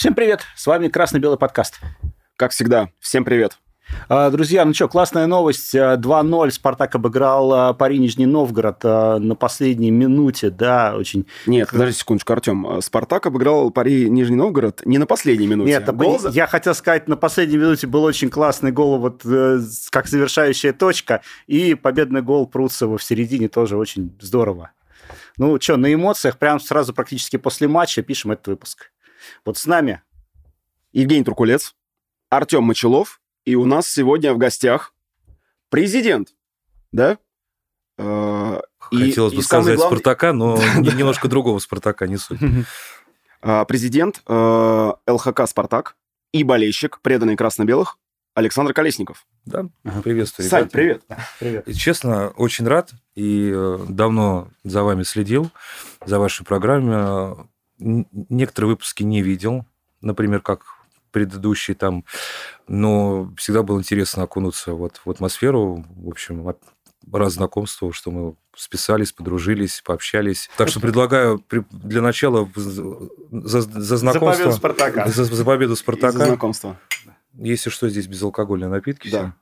Всем привет, с вами Красно-Белый подкаст. Как всегда, всем привет. А, друзья, ну что, классная новость. 2-0 Спартак обыграл а, Пари Нижний Новгород а, на последней минуте, да, очень... Нет, подожди секундочку, Артем. Спартак обыграл Пари Нижний Новгород не на последней минуте. Нет, гол... я хотел сказать, на последней минуте был очень классный гол, вот э, как завершающая точка, и победный гол Пруцева в середине тоже очень здорово. Ну что, на эмоциях, прям сразу практически после матча пишем этот выпуск. Вот с нами Евгений Туркулец, Артем Мочелов, и у нас сегодня в гостях президент, да? Э, Хотелось и, бы и сказать главный... Спартака, но немножко другого Спартака, не суть. А, президент э, ЛХК «Спартак» и болельщик, преданный красно-белых, Александр Колесников. Да, приветствую. Сань, привет. привет. И, честно, очень рад и э, давно за вами следил, за вашей программой. Некоторые выпуски не видел, например, как предыдущий там, но всегда было интересно окунуться вот в атмосферу, в общем, раз знакомства, что мы списались, подружились, пообщались. Так что предлагаю для начала за, за знакомство... За победу Спартака. За, за победу Спартака. за знакомство. Если что, здесь безалкогольные напитки. Да.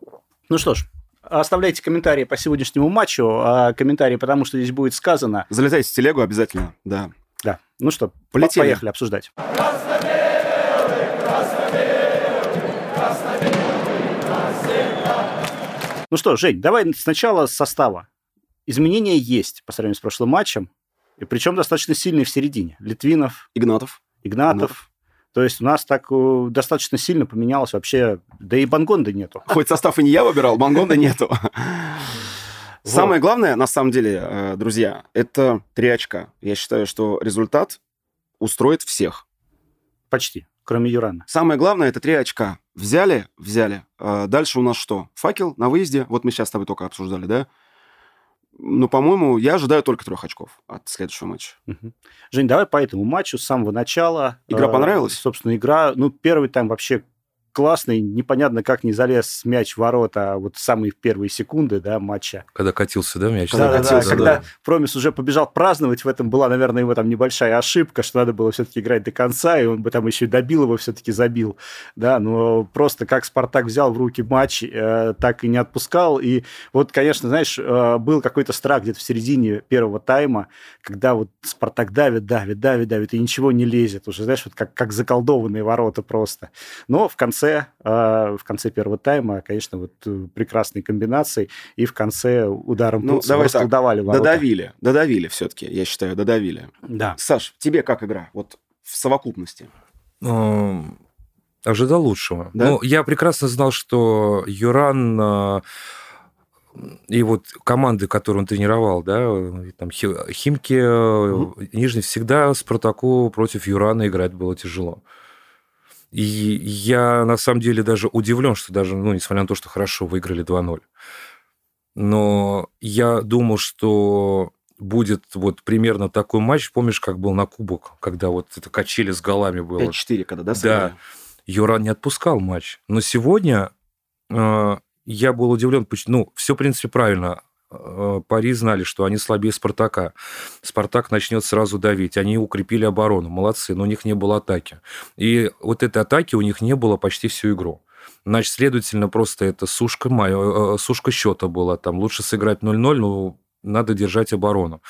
Все. Ну что ж, оставляйте комментарии по сегодняшнему матчу, а комментарии, потому что здесь будет сказано. Залетайте в телегу обязательно, да. Да. Ну что, Полетели. поехали обсуждать. Ну что, Жень, давай сначала с состава. Изменения есть по сравнению с прошлым матчем, и причем достаточно сильные в середине. Литвинов. Игнатов. Игнатов. Игнатов. То есть у нас так э, достаточно сильно поменялось вообще, да и Бангонда нету. Хоть состав и не я выбирал, Бангонда нету. Самое главное, на самом деле, э, друзья, это три очка. Я считаю, что результат устроит всех. Почти, кроме Юрана. Самое главное, это три очка. Взяли, взяли. А дальше у нас что? Факел на выезде. Вот мы сейчас с тобой только обсуждали, да? Ну, по-моему, я ожидаю только трех очков от следующего матча. Угу. Жень, давай по этому матчу с самого начала. Игра э, понравилась? Собственно, игра, ну, первый тайм вообще классный, непонятно, как не залез мяч в ворота вот в самые первые секунды да, матча. Когда катился, да, мяч? Когда да, катился, да, да. Когда Промис уже побежал праздновать, в этом была, наверное, его там небольшая ошибка, что надо было все-таки играть до конца, и он бы там еще и добил его, все-таки забил. Да, но просто как Спартак взял в руки матч, э, так и не отпускал. И вот, конечно, знаешь, э, был какой-то страх где-то в середине первого тайма, когда вот Спартак давит, давит, давит, давит, и ничего не лезет. Уже, знаешь, вот как, как заколдованные ворота просто. Но в конце конце, а, в конце первого тайма, конечно, вот э, прекрасной комбинацией, и в конце ударом ну, давай так, ворота. Додавили, додавили все-таки, я считаю, додавили. Да. Саш, тебе как игра, вот в совокупности? Ожидал лучшего. Да? Ну, я прекрасно знал, что Юран а, и вот команды, которые он тренировал, да, там Химки, угу. Нижний, всегда Спартаку против Юрана играть было тяжело. И я на самом деле даже удивлен, что даже, ну, несмотря на то, что хорошо выиграли 2-0. Но я думал, что будет вот примерно такой матч. Помнишь, как был на Кубок, когда вот это качели с голами было? 5-4, когда, да? Да. Юран не отпускал матч. Но сегодня э, я был удивлен. Ну, все, в принципе, правильно. Э, Пари знали, что они слабее Спартака. Спартак начнет сразу давить. Они укрепили оборону. Молодцы, но у них не было атаки. И вот этой атаки у них не было почти всю игру. Значит, следовательно, просто это сушка, э, сушка счета была. Там лучше сыграть 0-0, но надо держать оборону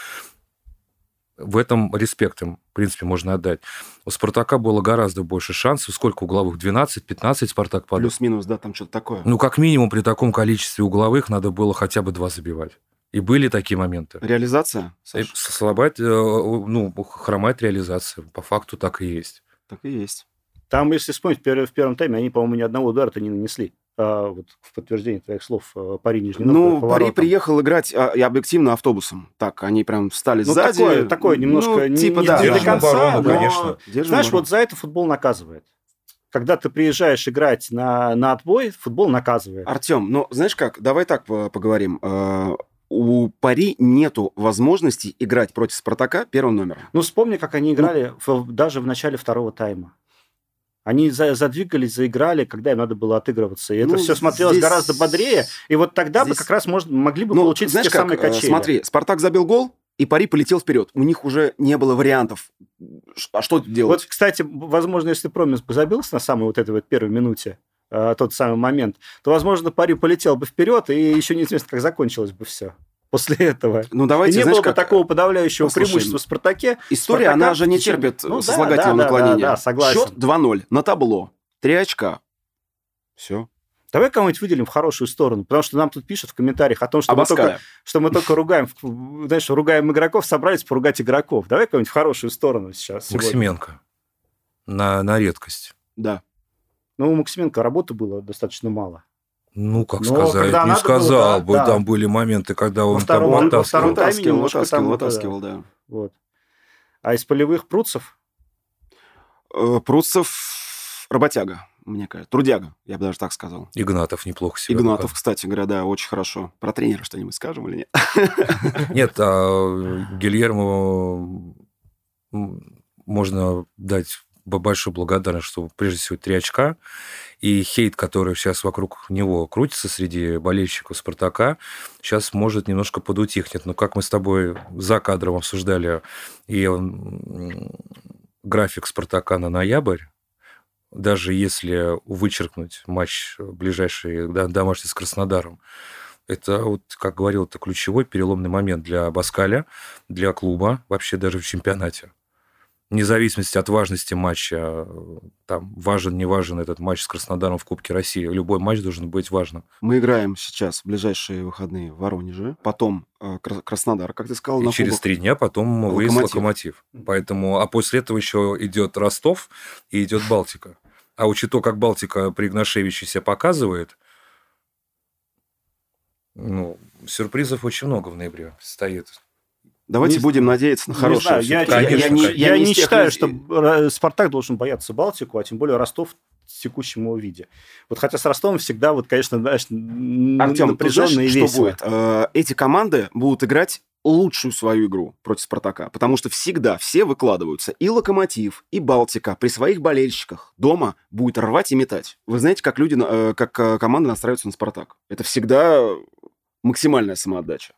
в этом респект им, в принципе, можно отдать. У «Спартака» было гораздо больше шансов. Сколько угловых? 12-15 «Спартак» падал? Плюс-минус, да, там что-то такое. Ну, как минимум, при таком количестве угловых надо было хотя бы два забивать. И были такие моменты. Реализация? Саша? Слабать, э, ну, хромает реализация. По факту так и есть. Так и есть. Там, если вспомнить, в первом тайме они, по-моему, ни одного удара-то не нанесли. А, вот в подтверждение твоих слов э, Пари Нижний Ну, Пари приехал играть а, и объективно автобусом. Так, они прям встали ну, сзади. Такое, такое немножко ну, типа, не, да, не до конца, оборону, но, конечно. Знаешь, оборону. вот за это футбол наказывает. Когда ты приезжаешь играть на, на отбой, футбол наказывает. Артем, ну, знаешь как, давай так поговорим э, у Пари нету возможности играть против Спартака первым номером. Ну, вспомни, как они играли ну, в, даже в начале второго тайма. Они за, задвигались, заиграли, когда им надо было отыгрываться. И это ну, все смотрелось здесь... гораздо бодрее. И вот тогда здесь... бы как раз может, могли бы ну, получить знаешь те как, самые качели. Смотри, Спартак забил гол, и пари полетел вперед. У них уже не было вариантов. А что делать? Вот, кстати, возможно, если Промис бы забился на самой вот этой вот первой минуте, э, тот самый момент, то, возможно, пари полетел бы вперед, и еще неизвестно, как закончилось бы все после этого. Ну, давайте, и не знаешь, было бы как... такого подавляющего Послушай, преимущества в «Спартаке». История, Спартака она же не терпит Ну, да, сослагательного да, да, наклонения. Да, да, согласен. Счет 2-0 на табло. Три очка. Все. Давай кого-нибудь выделим в хорошую сторону, потому что нам тут пишут в комментариях о том, что, мы только, что мы только ругаем, знаешь, ругаем игроков, собрались поругать игроков. Давай кого-нибудь в хорошую сторону сейчас. сегодня. Максименко. На, на редкость. Да. Ну, у Максименко работы было достаточно мало. Ну, как Но сказать, не было, сказал да, бы. да. Там были моменты, когда он там во вытаскивал. втором тайме Вытаскивал, немножко вытаскивал, там, вытаскивал, да. Вот. А из полевых Пруцев? Э, Пруцев работяга, мне кажется. Трудяга, я бы даже так сказал. Игнатов неплохо себя Игнатов, кстати говоря, да, очень хорошо. Про тренера что-нибудь скажем или нет? показал. Нет, а Гильермо можно дать большую благодарность, что прежде всего три очка. И хейт, который сейчас вокруг него крутится среди болельщиков «Спартака», сейчас может немножко подутихнет. Но как мы с тобой за кадром обсуждали и график «Спартака» на ноябрь, даже если вычеркнуть матч ближайший домашний с Краснодаром, это, вот, как говорил, это ключевой переломный момент для Баскаля, для клуба, вообще даже в чемпионате. Вне зависимости от важности матча, там, важен, не важен этот матч с Краснодаром в Кубке России, любой матч должен быть важным. Мы играем сейчас в ближайшие выходные в Воронеже. Потом э, Кра- Краснодар, как ты сказал, И на через три дня потом выезд Локомотив. локомотив. Поэтому, а после этого еще идет Ростов и идет Балтика. А учитывая, как Балтика при Игнашевиче себя показывает, ну, сюрпризов очень много в ноябре стоит. Давайте Не будем надеяться на Не хорошее. знаю, я. Конечно, я не, конечно. я не не считаю, людей- что Ра- Спартак должен бояться Балтику, а тем более Ростов в текущем его виде. Вот хотя с Ростовом всегда, вот, конечно, знаешь, Артем, напряженно и знаешь, что весело. будет? Э, Эти команды будут играть лучшую свою игру против Спартака, потому что всегда все выкладываются. И Локомотив, и Балтика при своих болельщиках дома будет рвать и метать. Вы знаете, как люди, э, как э, команды настраиваются на Спартак? Это всегда максимальная самоотдача.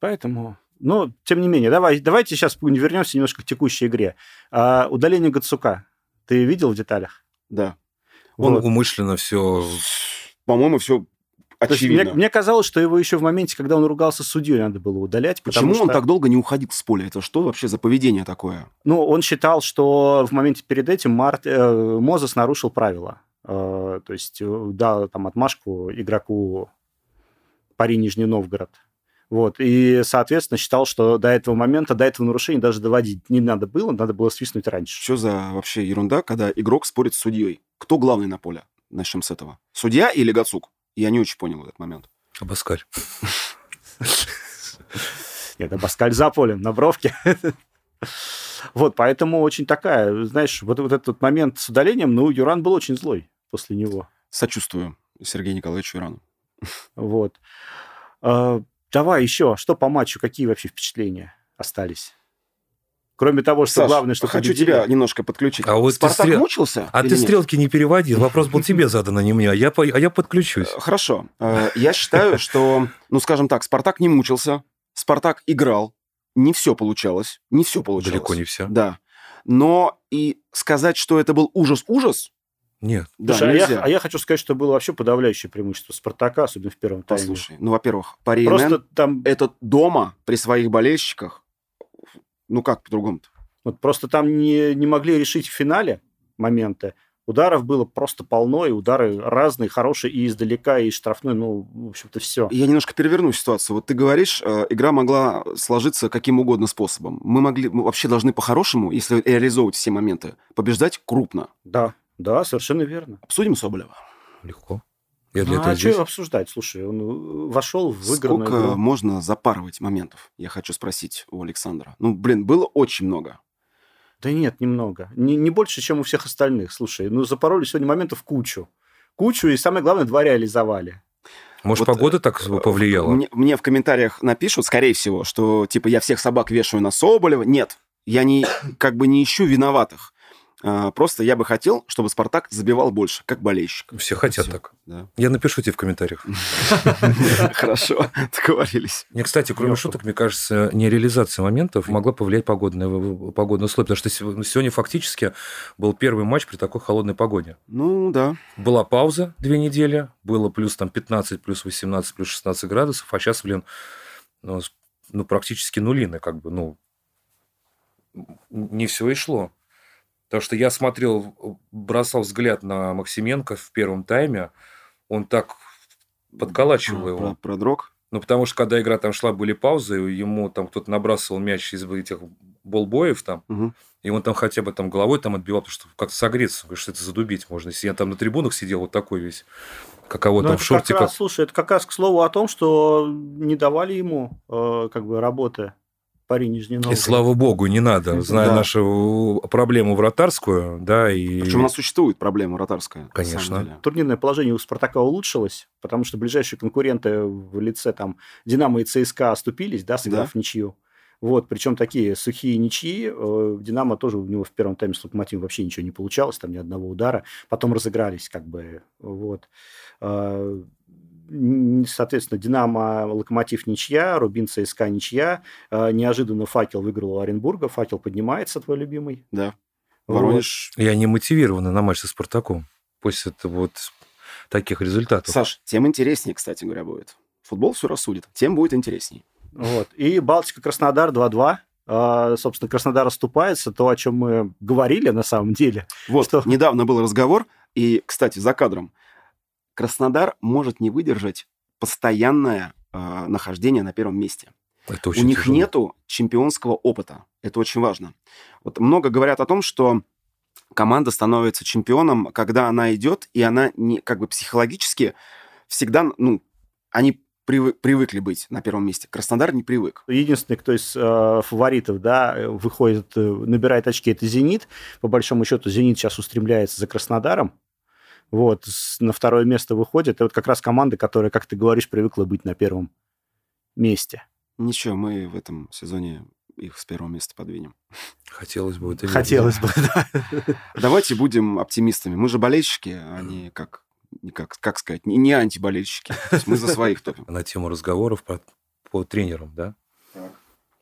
Поэтому, но, тем не менее, давай, давайте сейчас вернемся немножко к текущей игре. А, удаление Гацука ты видел в деталях? Да. Он Вот. умышленно все... По-моему, все То есть очевидно. мне, мне казалось, что его еще в моменте, когда он ругался с судьей, надо было удалять. Почему он что- так долго не уходил с поля? Это что вообще за поведение такое? Ну, он считал, что в моменте перед этим Март, э, Мозес нарушил правила. Э, то есть э, дал там отмашку игроку Пари Нижний Новгород. Вот. И, соответственно, считал, что до этого момента, до этого нарушения даже доводить не надо было, надо было свистнуть раньше. Что за вообще ерунда, когда игрок спорит с судьей? Кто главный на поле? Начнем с этого. Судья или Гацук? Я не очень понял этот момент. Абаскаль. Нет, а Баскаль за полем, на бровке. Вот, поэтому очень такая, знаешь, вот, вот этот момент с удалением, ну, Юран был очень злой после него. Сочувствую Сергею Николаевичу Ирану. Вот. Давай еще, что по матчу, какие вообще впечатления остались? Кроме того, что Саш, главное, что хочу победили. тебя немножко подключить. А вот ты Спартак стрел- мучился? А ты нет? стрелки не переводи. Вопрос был тебе задан, а не мне. А я, по- а я подключусь. Э, Хорошо. Э, Я считаю, что, ну, скажем так, Спартак не мучился, Спартак играл, не все получалось, не все получалось. Далеко не все. Да. Но и сказать, что это был ужас-ужас, Нет. да, Слушай, а, нельзя. я, а я хочу сказать, что было вообще подавляющее преимущество Спартака, особенно в первом тайме. Послушай, ну, во-первых, Пари Просто там, этот дома при своих болельщиках, ну как по-другому-то? вот просто там не, не могли решить в финале моменты. Ударов было просто полно, и удары разные, хорошие и издалека, и из штрафной, ну, в общем-то, все. Я немножко переверну ситуацию. Вот ты говоришь, э, игра могла сложиться каким угодно способом. Мы могли, мы вообще должны по-хорошему, если реализовывать все моменты, побеждать крупно. Да, да, совершенно верно. Обсудим Соболева. Легко. Я для Ну, этого а здесь. что обсуждать? Слушай, он э, вошел в выигранную Сколько игру. можно запарывать моментов? Я хочу спросить у Александра. Ну, блин, было очень много. Да нет, немного. Не, не больше, чем у всех остальных. Слушай, ну запороли сегодня моментов кучу. Кучу, и самое главное, два реализовали. Может, Вот, погода так Э, повлияла? Мне, мне в комментариях напишут, скорее всего, что типа я всех собак вешаю на Соболева. Нет, я не как бы не ищу виноватых. А, Просто я бы хотел, чтобы Спартак забивал больше, как болельщик. Все хотят Всё. так. Да. Я напишу тебе в комментариях. Хорошо, договорились. Мне, кстати, кроме шуток, мне кажется, нереализация моментов могла повлиять погодные, погодные условия, потому что сего- сегодня фактически был первый матч при такой холодной погоде. Ну, да. Была пауза две недели, было плюс там 15, плюс 18, плюс 16 градусов, а сейчас, блин, ну, ну, практически нулины, как бы, ну, не все и шло. Потому что я смотрел, бросал взгляд на Максименко в первом тайме, он так подколачивал А, его. Про, про дрог. Ну, потому что, когда игра там шла, были паузы, ему там кто-то набрасывал мяч из этих болбоев там, Мгм. и он там хотя бы там головой там отбивал, потому что как-то согреться, что это задубить можно. Если я там на трибунах сидел вот такой весь, каково Ну, там это в как шортиках. раз, слушай, это как раз к слову о том, что не давали ему э, как бы работы пари Нижний И Новгород. слава богу, не надо, зная Да. нашу проблему вратарскую, да, и... Причем у нас существует проблема вратарская. Конечно. Турнирное положение у Спартака улучшилось, потому что ближайшие конкуренты в лице там Динамо и ЦСКА оступились, да, сыграв в ничью. Вот, причем такие сухие ничьи. Э, Динамо тоже у него в первом тайме с Локомотивом вообще ничего не получалось, там ни одного удара. Потом разыгрались, как бы, вот. Соответственно, Динамо, Локомотив ничья, Рубин ЦСКА ничья. Э, Неожиданно Факел выиграл у Оренбурга. Факел поднимается, твой любимый. Да. Вот. Воронеж. И они мотивированы на матч со Спартаком после этого вот таких результатов. Саш, тем интереснее, кстати говоря, будет. Футбол все рассудит. Тем будет интересней. Вот. И Балтика-Краснодар 2-2. А, собственно, Краснодар оступается, то, о чем мы говорили на самом деле. Вот, Что? недавно был разговор, и, кстати, за кадром, Краснодар может не выдержать постоянное э, нахождение на первом месте. Это У очень них тяжело. нету чемпионского опыта. Это очень важно. Вот много говорят о том, что команда становится чемпионом, когда она идет, и она не как бы психологически всегда, ну, они привы- привыкли быть на первом месте. Краснодар не привык. Единственный, кто из э, фаворитов, да, выходит, э, набирает очки, это «Зенит». По большому счету, «Зенит» сейчас устремляется за Краснодаром. Вот, на второе место выходит. И вот как раз команда, которая, как ты говоришь, привыкла быть на первом месте. Ничего, мы в этом сезоне их с первого места подвинем. Хотелось бы. это Хотелось бы, да. Давайте будем оптимистами. Мы же болельщики, а не как, не как, как сказать, не, не антиболельщики. То есть мы за своих топим. на тему разговоров по, по тренерам, да?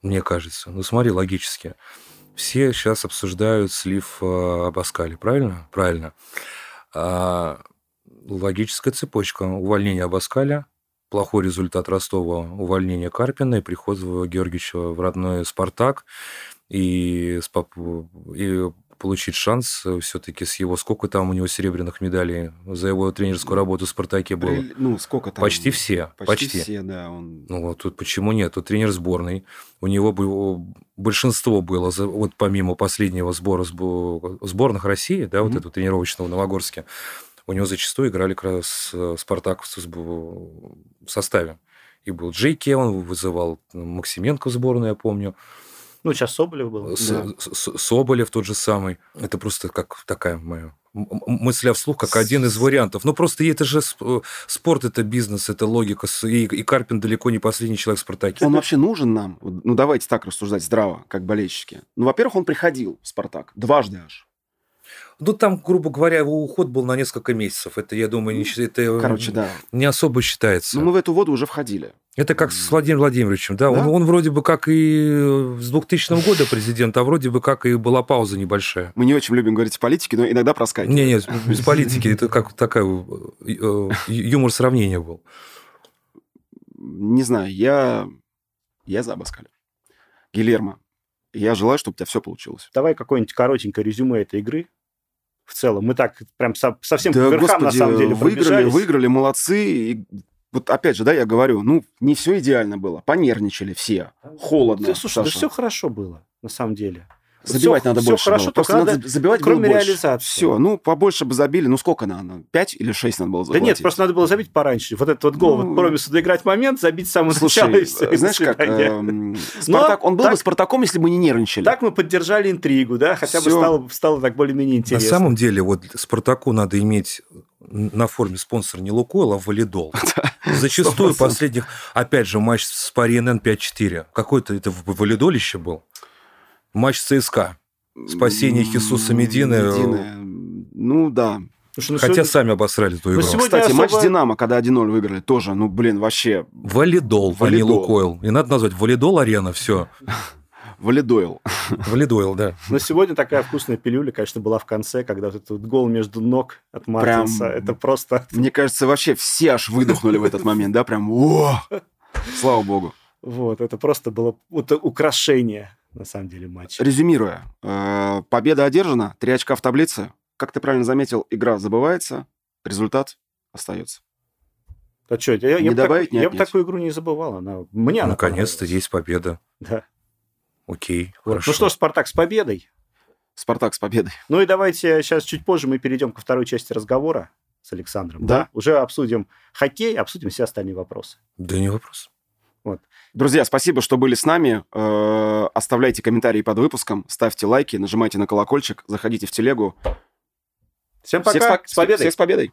Мне кажется. Ну, смотри, логически. Все сейчас обсуждают слив э, Абаскали, правильно? Правильно. А, логическая цепочка. Увольнение Абаскаля, плохой результат Ростова, увольнение Карпина и приход Георгиевича в родной «Спартак». И, и получить шанс все-таки с его... Сколько там у него серебряных медалей за его тренерскую работу в «Спартаке» было? Прил- Ну, сколько там? Почти все. Почти, Почти. все, да. Он... Ну вот тут почему нет? Тут тренер сборной. У него бы- большинство было, вот помимо последнего сбора сбо- сборных России, да, вот Мгм. этого тренировочного в Новогорске, у него зачастую играли как раз э, спартаковцы в составе. И был Джей Кеван, вызывал Максименко в сборную, я помню. Ну, сейчас Соболев был. С- Да. с- Соболев тот же самый. Это просто как такая моя мысля вслух, как один из вариантов. Ну, просто это же сп- спорт, это бизнес, это логика. И, и Карпин далеко не последний человек в «Спартаке». Он вообще нужен нам? Ну, давайте так рассуждать здраво, как болельщики. Ну, во-первых, он приходил в «Спартак». Дважды аж. Ну, там, грубо говоря, его уход был на несколько месяцев. Это, я думаю, не, счит- это Короче, да. не особо считается. Ну, мы в эту воду уже входили. Это как с Владимиром Владимировичем, да? Да. Он, он вроде бы как и с 2000 года президент, а вроде бы как и была пауза небольшая. Мы не очень любим говорить о политике, но иногда проскакивает. Не, нет, без политики. Это как такая э, э, юмор сравнения был. Не знаю, я... Я за Абаскаля. Гильермо, я желаю, чтобы у тебя все получилось. Давай какое-нибудь коротенькое резюме этой игры. В целом, мы так прям со- совсем да, по верхам, на господи, самом деле, выиграли, выиграли, молодцы. И вот опять же, да, я говорю, ну, не все идеально было. Понервничали все. Холодно. Да, слушай, да Саша. все хорошо было, на самом деле. Забивать Всё- надо всё больше хорошо, было. Просто надо, надо забивать кроме было больше. реализации. Все, ну, побольше бы забили. Ну, сколько надо? Пять или шесть надо было Да заплатить? нет, просто надо было забить пораньше. Вот этот вот гол, Ну, вот промису доиграть момент, забить с самого начала и Слушай, все. знаешь как, эм, Спартак, он был так- бы Спартаком, если бы не нервничали. Так мы поддержали интригу, да, хотя бы Всё. стало, стало так более-менее интересно. На самом деле, вот Спартаку надо иметь на форме спонсора не Лукойл, а Валидол. Зачастую 100%. последних, опять же, матч с Пари НН 5-4. Какой-то это Валидолище был. Матч ЦСКА. Спасение Хисуса Медины. Медины. Ну да. Слушай, ну Хотя сегодня- сами обосрали эту Ну, игру. сегодня Кстати, особо- матч Динамо, когда 1-0 выиграли, тоже, ну, блин, вообще Валидол, а не Валидол. Лукойл. И надо назвать Валидол Арена, все. валидойл. Валидойл, да. Но сегодня такая вкусная пилюля, конечно, была в конце, когда вот этот вот гол между ног от Мартинса. Прям- Это просто... Мне кажется, вообще все аж выдохнули в этот момент, да, прям, о, слава богу. Вот, это просто было вот украшение, на самом деле, матча. Резюмируя, э, победа одержана, три очка в таблице. Как ты правильно заметил, игра забывается, результат остается. А что, я, Не я бы добавить, так- не я бы такую игру не забывал. Она, мне она Наконец-то есть победа. Да. Окей, Вот. хорошо. Ну что ж, Спартак с победой. Спартак с победой. Ну и давайте сейчас чуть позже мы перейдем ко второй части разговора с Александром. Да. Уже обсудим хоккей, обсудим все остальные вопросы. Да не вопрос. Друзья, спасибо, что были с нами. Э, Оставляйте комментарии под выпуском, ставьте лайки, нажимайте на колокольчик, заходите в телегу. Всем пока, Всех с победой. Всех с победой.